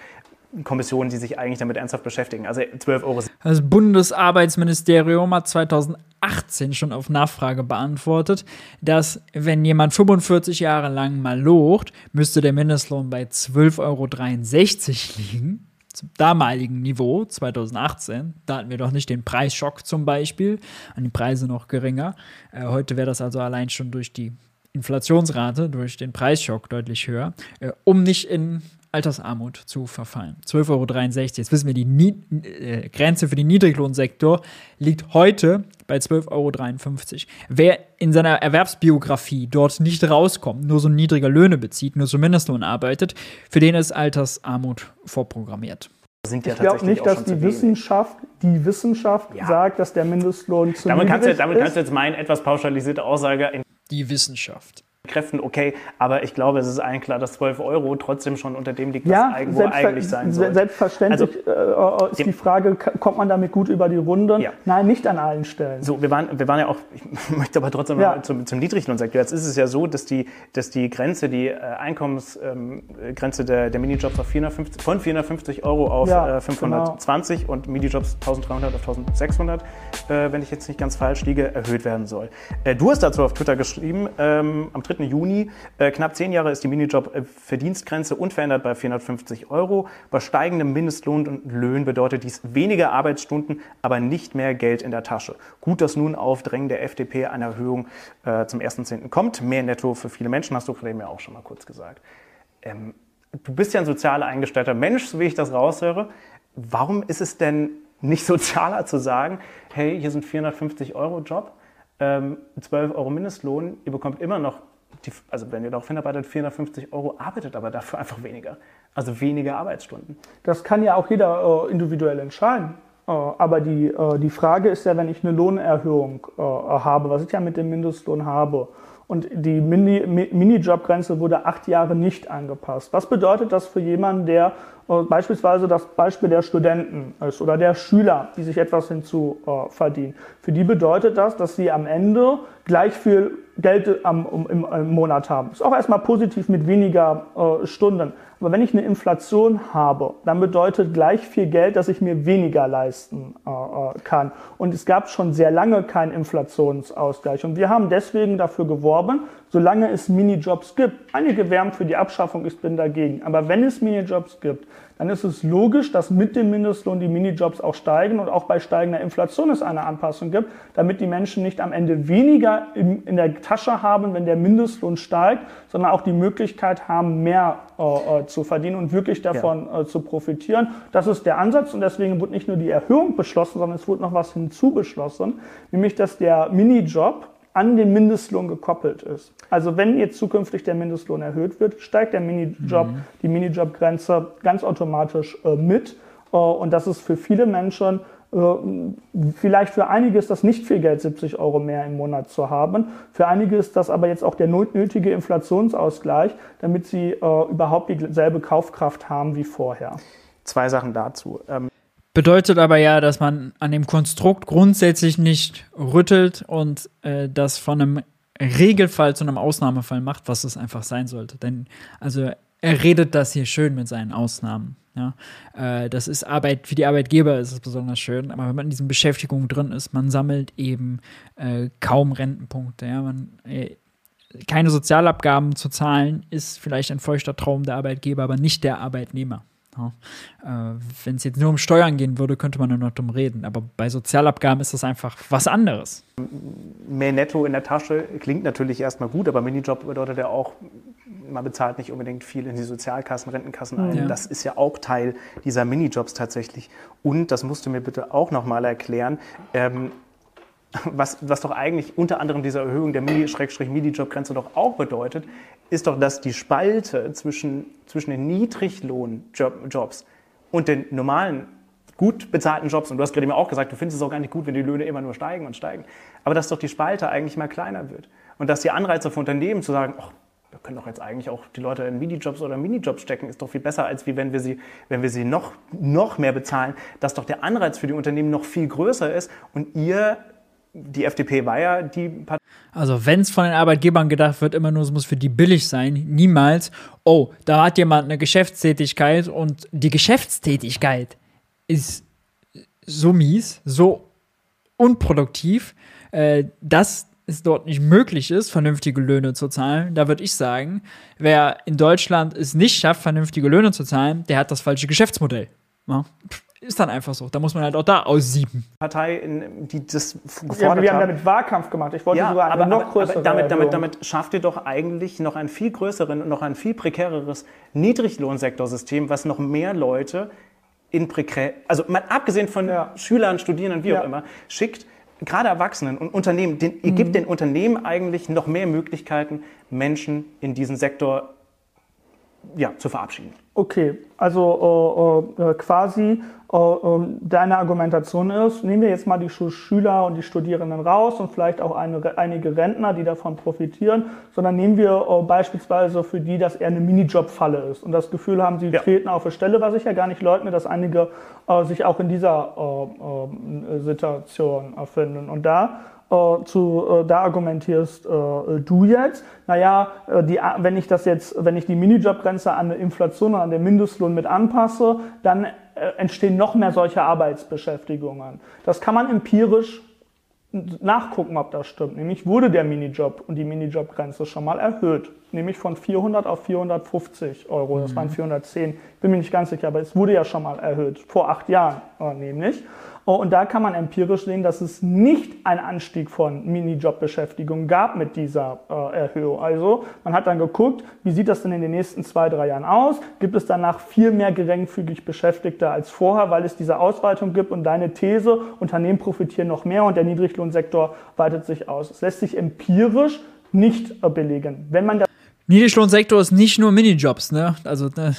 Kommissionen, die sich eigentlich damit ernsthaft beschäftigen. Also 12 Euro. Das Bundesarbeitsministerium hat 2018 schon auf Nachfrage beantwortet, dass wenn jemand 45 Jahre lang mal locht, müsste der Mindestlohn bei 12,63 Euro liegen zum damaligen Niveau 2018, da hatten wir doch nicht den Preisschock zum Beispiel, an die Preise noch geringer. Äh, heute wäre das also allein schon durch die Inflationsrate, durch den Preisschock deutlich höher, äh, um nicht in Altersarmut zu verfallen. 12,63 Euro. Jetzt wissen wir, die Nie äh, Grenze für den Niedriglohnsektor liegt heute bei 12,53 Euro. Wer in seiner Erwerbsbiografie dort nicht rauskommt, nur so niedrige Löhne bezieht, nur so Mindestlohn arbeitet, für den ist Altersarmut vorprogrammiert. Ja ich glaube nicht, dass die Wissenschaft, die Wissenschaft ja. sagt, dass der Mindestlohn zu damit kannst du, Damit kannst du jetzt meinen etwas pauschalisierte Aussage in die Wissenschaft. Kräften okay, aber ich glaube, es ist eigentlich klar, dass 12 Euro trotzdem schon unter dem liegt, was ja, eigentlich sein soll. Selbstverständlich also, äh, ist die Frage, kommt man damit gut über die Runden? Ja. Nein, nicht an allen Stellen. So, wir waren, wir waren ja auch, ich möchte aber trotzdem ja. zum, zum Niedriglohnsektor. Jetzt ist es ja so, dass die, dass die Grenze, die äh, Einkommensgrenze ähm, der, der Minijobs auf 450, von 450 Euro auf ja, äh, 520 genau. und Minijobs 1300 auf 1600, äh, wenn ich jetzt nicht ganz falsch liege, erhöht werden soll. Äh, du hast dazu auf Twitter geschrieben, ähm, am 3. 3. Juni. Äh, knapp zehn Jahre ist die Minijob-Verdienstgrenze unverändert bei 450 Euro. Bei steigendem Mindestlohn und Löhnen bedeutet dies weniger Arbeitsstunden, aber nicht mehr Geld in der Tasche. Gut, dass nun auf Drängen der FDP eine Erhöhung äh, zum 1.10. kommt. Mehr netto für viele Menschen, hast du gerade ja auch schon mal kurz gesagt. Ähm, du bist ja ein sozial eingestellter Mensch, so wie ich das raushöre. Warum ist es denn nicht sozialer zu sagen, hey, hier sind 450 Euro Job, ähm, 12 Euro Mindestlohn, ihr bekommt immer noch die, also wenn ihr darauf hinarbeitet, 450 Euro, arbeitet aber dafür einfach weniger. Also weniger Arbeitsstunden. Das kann ja auch jeder äh, individuell entscheiden. Äh, aber die, äh, die Frage ist ja, wenn ich eine Lohnerhöhung äh, habe, was ich ja mit dem Mindestlohn habe, und die Minijobgrenze wurde acht Jahre nicht angepasst. Was bedeutet das für jemanden, der äh, beispielsweise das Beispiel der Studenten ist oder der Schüler, die sich etwas hinzu äh? Für die bedeutet das, dass sie am Ende gleich viel Geld am, im, im, Monat haben. Ist auch erstmal positiv mit weniger äh, Stunden. Aber wenn ich eine Inflation habe, dann bedeutet gleich viel Geld, dass ich mir weniger leisten äh, äh, kann. Und es gab schon sehr lange keinen Inflationsausgleich. Und wir haben deswegen dafür geworben, solange es Minijobs gibt. Einige wärmen für die Abschaffung, ich bin dagegen. Aber wenn es Minijobs gibt, dann ist es logisch, dass mit dem Mindestlohn die Minijobs auch steigen und auch bei steigender Inflation es eine Anpassung gibt, damit die Menschen nicht am Ende weniger in, der Tasche haben, wenn der Mindestlohn steigt, sondern auch die Möglichkeit haben, mehr äh, äh zu verdienen und wirklich davon ja. äh, zu profitieren. Das ist der Ansatz und deswegen wurde nicht nur die Erhöhung beschlossen, sondern es wurde noch was hinzu beschlossen, nämlich dass der Minijob an den Mindestlohn gekoppelt ist. Also wenn jetzt zukünftig der Mindestlohn erhöht wird, steigt der Minijob, mhm. die Minijobgrenze ganz automatisch äh, mit. Äh, und das ist für viele Menschen Vielleicht für einige ist das nicht viel Geld, 70 Euro mehr im Monat zu haben. Für einige ist das aber jetzt auch der nötige Inflationsausgleich, damit sie äh, überhaupt dieselbe Kaufkraft haben wie vorher. Zwei Sachen dazu. Ähm Bedeutet aber ja, dass man an dem Konstrukt grundsätzlich nicht rüttelt und äh, das von einem Regelfall zu einem Ausnahmefall macht, was es einfach sein sollte. Denn also er redet das hier schön mit seinen Ausnahmen. Ja, äh, das ist Arbeit, für die Arbeitgeber ist es besonders schön, aber wenn man in diesen Beschäftigungen drin ist, man sammelt eben äh, kaum Rentenpunkte. Ja, man, äh, keine Sozialabgaben zu zahlen, ist vielleicht ein feuchter Traum der Arbeitgeber, aber nicht der Arbeitnehmer. Ja. Äh, Wenn es jetzt nur um Steuern gehen würde, könnte man nur noch drum reden. Aber bei Sozialabgaben ist das einfach was anderes. Mehr Netto in der Tasche klingt natürlich erstmal gut, aber Minijob bedeutet ja auch, man bezahlt nicht unbedingt viel in die Sozialkassen, Rentenkassen ein. Ja. Das ist ja auch Teil dieser Minijobs tatsächlich. Und, das musst du mir bitte auch nochmal erklären, ähm, was, was doch eigentlich unter anderem diese Erhöhung der Mini-Mini-Job-Grenze doch auch bedeutet, ist doch, dass die Spalte zwischen, zwischen den Niedriglohnjobs und den normalen, gut bezahlten Jobs, und du hast gerade mir auch gesagt, du findest es auch gar nicht gut, wenn die Löhne immer nur steigen und steigen, aber dass doch die Spalte eigentlich mal kleiner wird. Und dass die Anreize für Unternehmen zu sagen, oh, wir können doch jetzt eigentlich auch die Leute in Minijobs oder Minijobs stecken, ist doch viel besser, als wie wenn wir sie, wenn wir sie noch, noch mehr bezahlen, dass doch der Anreiz für die Unternehmen noch viel größer ist und ihr die FDP war ja die Partei. Also, wenn es von den Arbeitgebern gedacht wird, immer nur, es muss für die billig sein, niemals, oh, da hat jemand eine Geschäftstätigkeit und die Geschäftstätigkeit ist so mies, so unproduktiv, äh, dass es dort nicht möglich ist, vernünftige Löhne zu zahlen, da würde ich sagen, wer in Deutschland es nicht schafft, vernünftige Löhne zu zahlen, der hat das falsche Geschäftsmodell. Ja? Ist dann einfach so. Da muss man halt auch da aussieben. Partei, die das gefordert ja, wir haben damit Wahlkampf gemacht. Ich wollte ja, sogar aber, noch größere aber damit, damit, damit schafft ihr doch eigentlich noch ein viel größeren und noch ein viel prekäreres Niedriglohnsektorsystem, was noch mehr Leute in prekär, also mal abgesehen von ja. Schülern, Studierenden, wie auch immer, schickt, gerade Erwachsenen und Unternehmen, den, ihr mhm. gibt den Unternehmen eigentlich noch mehr Möglichkeiten, Menschen in diesen Sektor ja, zu verabschieden. Okay, also äh, äh, quasi deine Argumentation ist, nehmen wir jetzt mal die Schüler und die Studierenden raus und vielleicht auch eine, einige Rentner, die davon profitieren, sondern nehmen wir äh, beispielsweise für die, dass er eine Minijob-Falle ist und das Gefühl haben, sie ja. treten auf eine Stelle, was ich ja gar nicht leugne, dass einige äh, sich auch in dieser äh, Situation erfinden. Und da äh, zu, äh, da argumentierst äh, du jetzt, naja, äh, die, wenn ich das jetzt, wenn ich die Minijobgrenze an der Inflation und an den Mindestlohn mit anpasse, dann äh, entstehen noch mehr solche Arbeitsbeschäftigungen. Das kann man empirisch nachgucken, ob das stimmt. Nämlich wurde der Minijob und die Minijobgrenze schon mal erhöht. Nämlich von 400 auf 450 Euro. Das mhm. waren 410. Bin mir nicht ganz sicher, aber es wurde ja schon mal erhöht. Vor acht Jahren äh, nämlich. Oh, und da kann man empirisch sehen, dass es nicht einen Anstieg von Minijob-Beschäftigung gab mit dieser äh, Erhöhung. Also man hat dann geguckt, wie sieht das denn in den nächsten zwei, drei Jahren aus? Gibt es danach viel mehr geringfügig Beschäftigte als vorher, weil es diese Ausweitung gibt? Und deine These, Unternehmen profitieren noch mehr und der Niedriglohnsektor weitet sich aus. Es lässt sich empirisch nicht äh, belegen. Wenn man Niedriglohnsektor ist nicht nur Minijobs, ne? Also ne,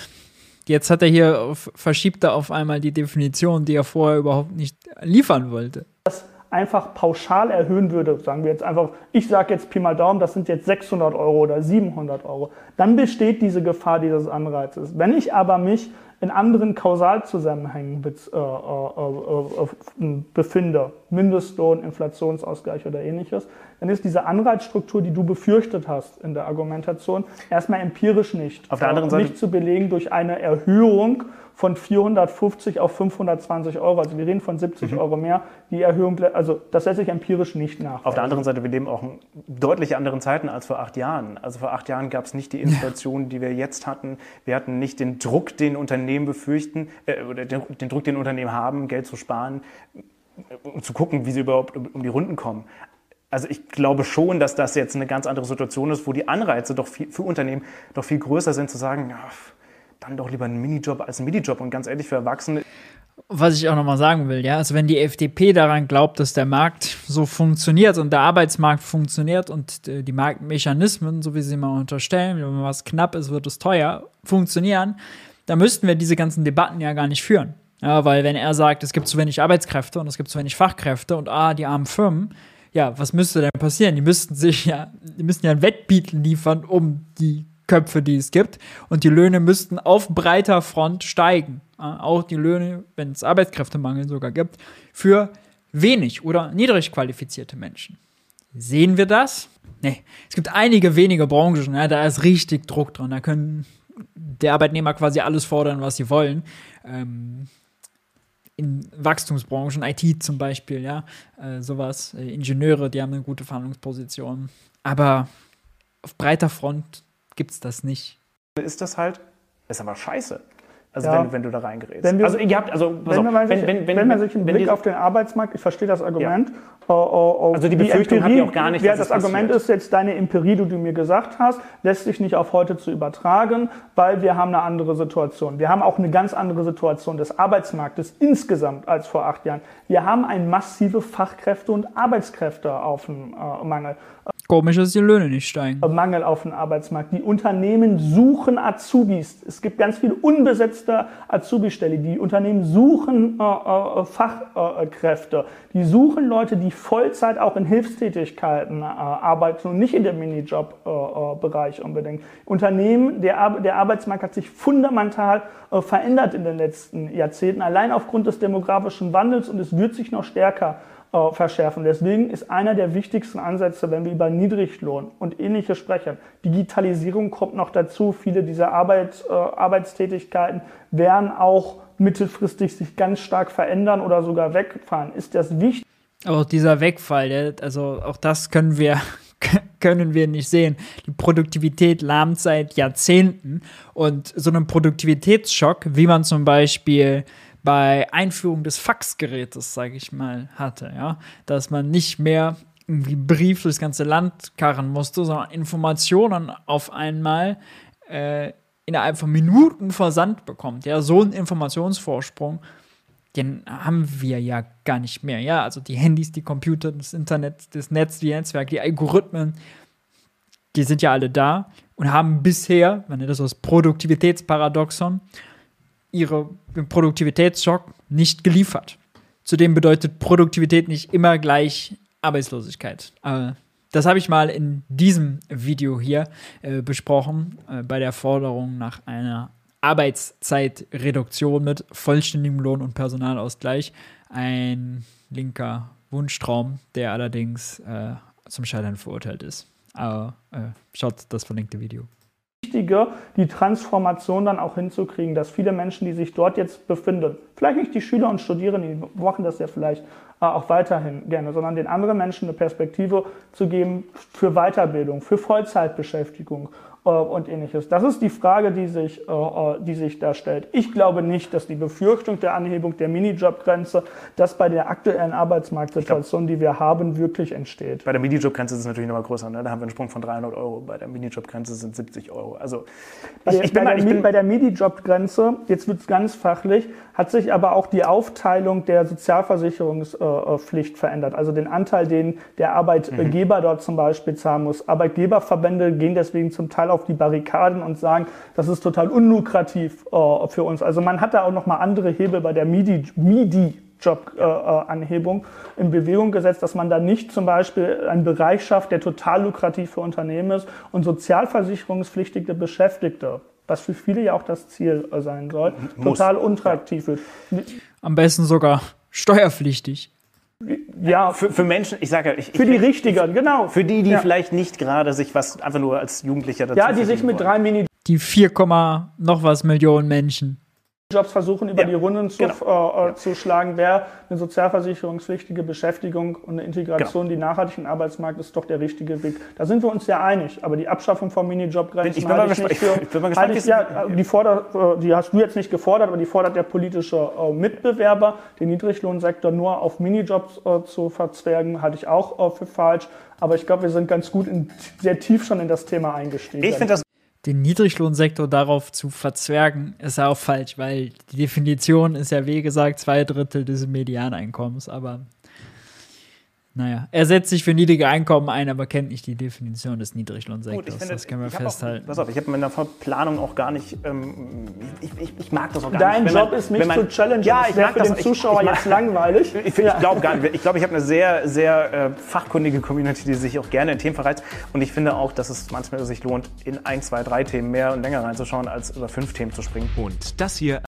Jetzt hat er hier, auf, verschiebt er auf einmal die Definition, die er vorher überhaupt nicht liefern wollte. Das einfach pauschal erhöhen würde, sagen wir jetzt einfach, ich sage jetzt Pi mal Daumen, das sind jetzt 600 Euro oder 700 Euro, dann besteht diese Gefahr dieses Anreizes. Wenn ich aber mich in anderen Kausalzusammenhängen äh, äh, äh, befinde, Mindestlohn, Inflationsausgleich oder ähnliches, dann ist diese Anreizstruktur, die du befürchtet hast in der Argumentation, erstmal empirisch nicht. Auf der anderen Seite nicht zu belegen durch eine Erhöhung von 450 auf 520 Euro. Also wir reden von 70 mhm. Euro mehr. Die Erhöhung, also das lässt sich empirisch nicht nach. Auf der anderen Seite, wir leben auch in deutlich anderen Zeiten als vor acht Jahren. Also vor acht Jahren gab es nicht die Inflation, die wir jetzt hatten. Wir hatten nicht den Druck, den Unternehmen befürchten, äh, oder den, den Druck, den Unternehmen haben, Geld zu sparen, um zu gucken, wie sie überhaupt um, um die Runden kommen. Also ich glaube schon, dass das jetzt eine ganz andere Situation ist, wo die Anreize doch viel, für Unternehmen doch viel größer sind, zu sagen, ja, dann doch lieber einen Minijob als einen Minijob. Und ganz ehrlich, für Erwachsene. Was ich auch nochmal sagen will, ja, also wenn die FDP daran glaubt, dass der Markt so funktioniert und der Arbeitsmarkt funktioniert und die Marktmechanismen, so wie sie mal unterstellen, wenn was knapp ist, wird es teuer, funktionieren, dann müssten wir diese ganzen Debatten ja gar nicht führen. Ja, weil wenn er sagt, es gibt zu wenig Arbeitskräfte und es gibt zu wenig Fachkräfte und ah, die armen Firmen, ja, was müsste denn passieren? Die müssten sich ja, die müssten ja ein Wettbieten liefern um die Köpfe, die es gibt. Und die Löhne müssten auf breiter Front steigen. Auch die Löhne, wenn es Arbeitskräftemangel sogar gibt, für wenig oder niedrig qualifizierte Menschen. Sehen wir das? Nee. Es gibt einige wenige Branchen, ja, da ist richtig Druck dran. Da können der Arbeitnehmer quasi alles fordern, was sie wollen. Ähm, in Wachstumsbranchen, IT zum Beispiel, ja, äh, sowas, äh, Ingenieure, die haben eine gute Verhandlungsposition. Aber auf breiter Front gibt es das nicht. Ist das halt, ist aber scheiße. Also Ja. wenn, wenn du da reingerätst. Also ihr habt, also Wenn, auf, man sich, wenn, wenn, wenn, man sich einen wenn Blick die- auf den Arbeitsmarkt, ich verstehe das Argument. äh, äh, äh, Also die Befürchtung habt ihr auch gar nicht, Ja, das Argument passiert. ist jetzt deine Empirie, die du mir gesagt hast, lässt sich nicht auf heute zu übertragen, weil wir haben eine andere Situation. Wir haben auch eine ganz andere Situation des Arbeitsmarktes insgesamt als vor acht Jahren. Wir haben einen massive Fachkräfte- und Arbeitskräftemangel. Komisch, dass die Löhne nicht steigen. Mangel auf dem Arbeitsmarkt. Die Unternehmen suchen Azubis. Es gibt ganz viele unbesetzte Azubi-Stellen. Die Unternehmen suchen äh, äh, Fachkräfte. Die suchen Leute, die Vollzeit auch in Hilfstätigkeiten äh, arbeiten und nicht in dem Minijob-Bereich unbedingt. Unternehmen, der, der Arbeitsmarkt hat sich fundamental äh, verändert in den letzten Jahrzehnten, allein aufgrund des demografischen Wandels und es wird sich noch stärker äh, verschärfen. Deswegen ist einer der wichtigsten Ansätze, wenn wir über Niedriglohn und ähnliches sprechen, Digitalisierung kommt noch dazu. Viele dieser Arbeit, äh, Arbeitstätigkeiten werden auch mittelfristig sich ganz stark verändern oder sogar wegfahren. Ist das wichtig? Auch dieser Wegfall, also auch das können wir, können wir nicht sehen. Die Produktivität lahmt seit Jahrzehnten und so einen Produktivitätsschock, wie man zum Beispiel bei Einführung des Faxgerätes, sage ich mal, hatte, ja, dass man nicht mehr irgendwie Brief durchs ganze Land karren musste, sondern Informationen auf einmal äh, innerhalb von Minuten versandt bekommt. Ja, so ein Informationsvorsprung, den haben wir ja gar nicht mehr. Ja, also die Handys, die Computer, das Internet, das Netz, die Netzwerke, die Algorithmen, die sind ja alle da und haben bisher, man nennt das das Produktivitätsparadoxon, ihre Produktivitätsschock nicht geliefert. Zudem bedeutet Produktivität nicht immer gleich Arbeitslosigkeit. Äh, das habe ich mal in diesem Video hier äh, besprochen, äh, bei der Forderung nach einer Arbeitszeitreduktion mit vollständigem Lohn und Personalausgleich. Ein linker Wunschtraum, der allerdings äh, zum Scheitern verurteilt ist. Aber äh, schaut das verlinkte Video. Wichtiger, die Transformation dann auch hinzukriegen, dass viele Menschen, die sich dort jetzt befinden, vielleicht nicht die Schüler und Studierenden, die machen das ja vielleicht äh, auch weiterhin gerne, sondern den anderen Menschen eine Perspektive zu geben für Weiterbildung, für Vollzeitbeschäftigung und ähnliches. Das ist die Frage, die sich, äh, äh, die sich da stellt. Ich glaube nicht, dass die Befürchtung der Anhebung der Minijobgrenze, das bei der aktuellen Arbeitsmarktsituation, die wir haben, wirklich entsteht. Bei der Minijobgrenze ist es natürlich nochmal größer. Ne? Da haben wir einen Sprung von 300 Euro. Bei der Minijobgrenze sind 70 Euro. Also Bei, ich, der- ich bin bei, mal, der, ich Mi- bin, bei der MIDI-Job-Grenze, jetzt wird es ganz fachlich, hat sich aber auch die Aufteilung der Sozialversicherungspflicht verändert. Also den Anteil, den der Arbeitgeber dort zum Beispiel zahlen muss. Arbeitgeberverbände gehen deswegen zum Teil auf die Barrikaden und sagen, das ist total unlukrativ äh, für uns. Also man hat da auch nochmal andere Hebel bei der MIDI, MIDI Jobanhebung in Bewegung gesetzt, dass man da nicht zum Beispiel einen Bereich schafft, der total lukrativ für Unternehmen ist und sozialversicherungspflichtige Beschäftigte, was für viele ja auch das Ziel äh, sein soll, Muss. total unattraktiv wird. Am besten sogar steuerpflichtig. Ja, für, für Menschen, ich sage ja, ich, für ich, die Richtigen, genau. für die, die Ja. vielleicht nicht gerade sich was einfach nur als Jugendlicher dazu Ja, die sich mit wollen. drei Minijobs Die 4, noch was Millionen Menschen. Versuchen, über Ja, die Runden zu, genau. äh, äh, zu schlagen, wäre eine sozialversicherungspflichtige Beschäftigung und eine Integration, Genau. die nachhaltig im Arbeitsmarkt ist doch der richtige Weg. Da sind wir uns ja einig, aber die Abschaffung von Minijobgrenzen Ich bin ich gespannt- nicht für, ich bin mal gespannt, ich, ja, die, fordert, äh, die hast du jetzt nicht gefordert, aber die fordert der politische äh, Mitbewerber, den Niedriglohnsektor nur auf Minijobs äh, zu verzwergen, halte ich auch äh, für falsch. Aber ich glaube, wir sind ganz gut in, sehr tief schon in das Thema eingestiegen. Ich finde das Den Niedriglohnsektor darauf zu verzwergen, ist ja auch falsch, weil die Definition ist ja, wie gesagt, zwei Drittel des Medianeinkommens. Aber naja, er setzt sich für niedrige Einkommen ein, aber kennt nicht die Definition des Niedriglohnsektors. Finde, das können wir festhalten. Auch, pass auf, ich habe mit der Planung auch gar nicht. Ähm, ich, ich, ich, mag das auch gar Dein nicht. Dein Job man, ist mich man, zu challengen. Ja, ich mag für das, den Zuschauer ich, jetzt langweilig. Ich, ja. glaube gar nicht. Ich glaube, ich habe eine sehr, sehr äh, fachkundige Community, die sich auch gerne in Themen verreizt. Und ich finde auch, dass es manchmal sich lohnt, in ein, zwei, drei Themen mehr und länger reinzuschauen, als über fünf Themen zu springen. Und das hier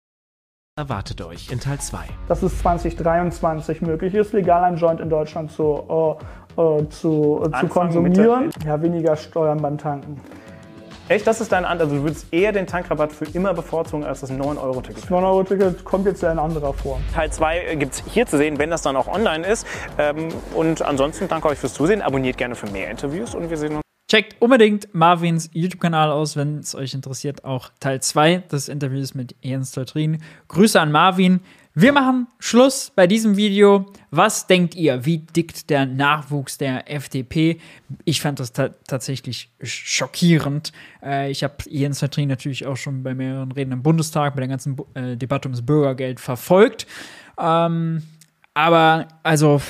erwartet euch in Teil 2. Dass es 2023 möglich ist, legal ein Joint in Deutschland zu, äh, äh, zu, äh, zu konsumieren. Ja, weniger Steuern beim Tanken. Echt, das ist dein Ansatz? Also du würdest eher den Tankrabatt für immer bevorzugen als das 9-Euro-Ticket? Das 9-Euro-Ticket kommt jetzt ja in anderer Form. Teil 2 gibt es hier zu sehen, wenn das dann auch online ist. Ähm, und ansonsten danke euch fürs Zusehen. Abonniert gerne für mehr Interviews und wir sehen uns. Checkt unbedingt Marvins YouTube-Kanal aus, wenn es euch interessiert. Auch Teil 2 des Interviews mit Jens Teutrin. Grüße an Marvin. Wir machen Schluss bei diesem Video. Was denkt ihr? Wie dickt der Nachwuchs der FDP? Ich fand das ta tatsächlich schockierend. Äh, ich habe Jens Teutrin natürlich auch schon bei mehreren Reden im Bundestag, bei der ganzen äh, Debatte ums Bürgergeld verfolgt. Ähm, aber also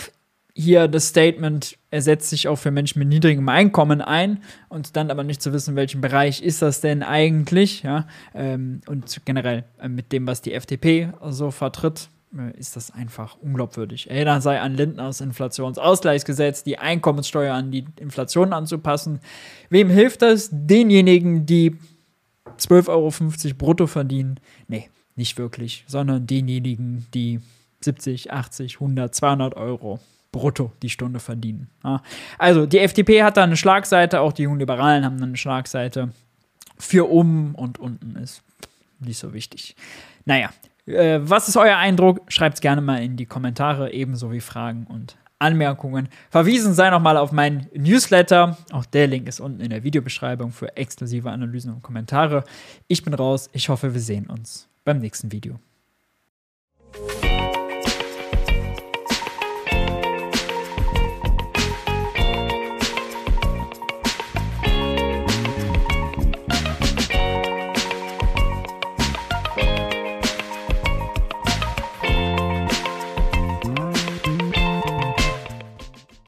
hier das Statement, er setzt sich auch für Menschen mit niedrigem Einkommen ein und dann aber nicht zu wissen, welchem Bereich ist das denn eigentlich, ja, ähm, und generell äh, mit dem, was die FDP so vertritt, äh, ist das einfach unglaubwürdig. Erinnern sei an Lindners Inflationsausgleichsgesetz, die Einkommenssteuer an die Inflation anzupassen. Wem hilft das? Denjenigen, die 12,50 Euro brutto verdienen? Nee, nicht wirklich, sondern denjenigen, die 70, 80, 100, 200 Euro brutto die Stunde verdienen. Ja. Also die FDP hat da eine Schlagseite, auch die Jungen Liberalen haben eine Schlagseite. Für oben und unten ist nicht so wichtig. Naja, äh, was ist euer Eindruck? Schreibt es gerne mal in die Kommentare, ebenso wie Fragen und Anmerkungen. Verwiesen sei nochmal auf meinen Newsletter. Auch der Link ist unten in der Videobeschreibung für exklusive Analysen und Kommentare. Ich bin raus. Ich hoffe, wir sehen uns beim nächsten Video.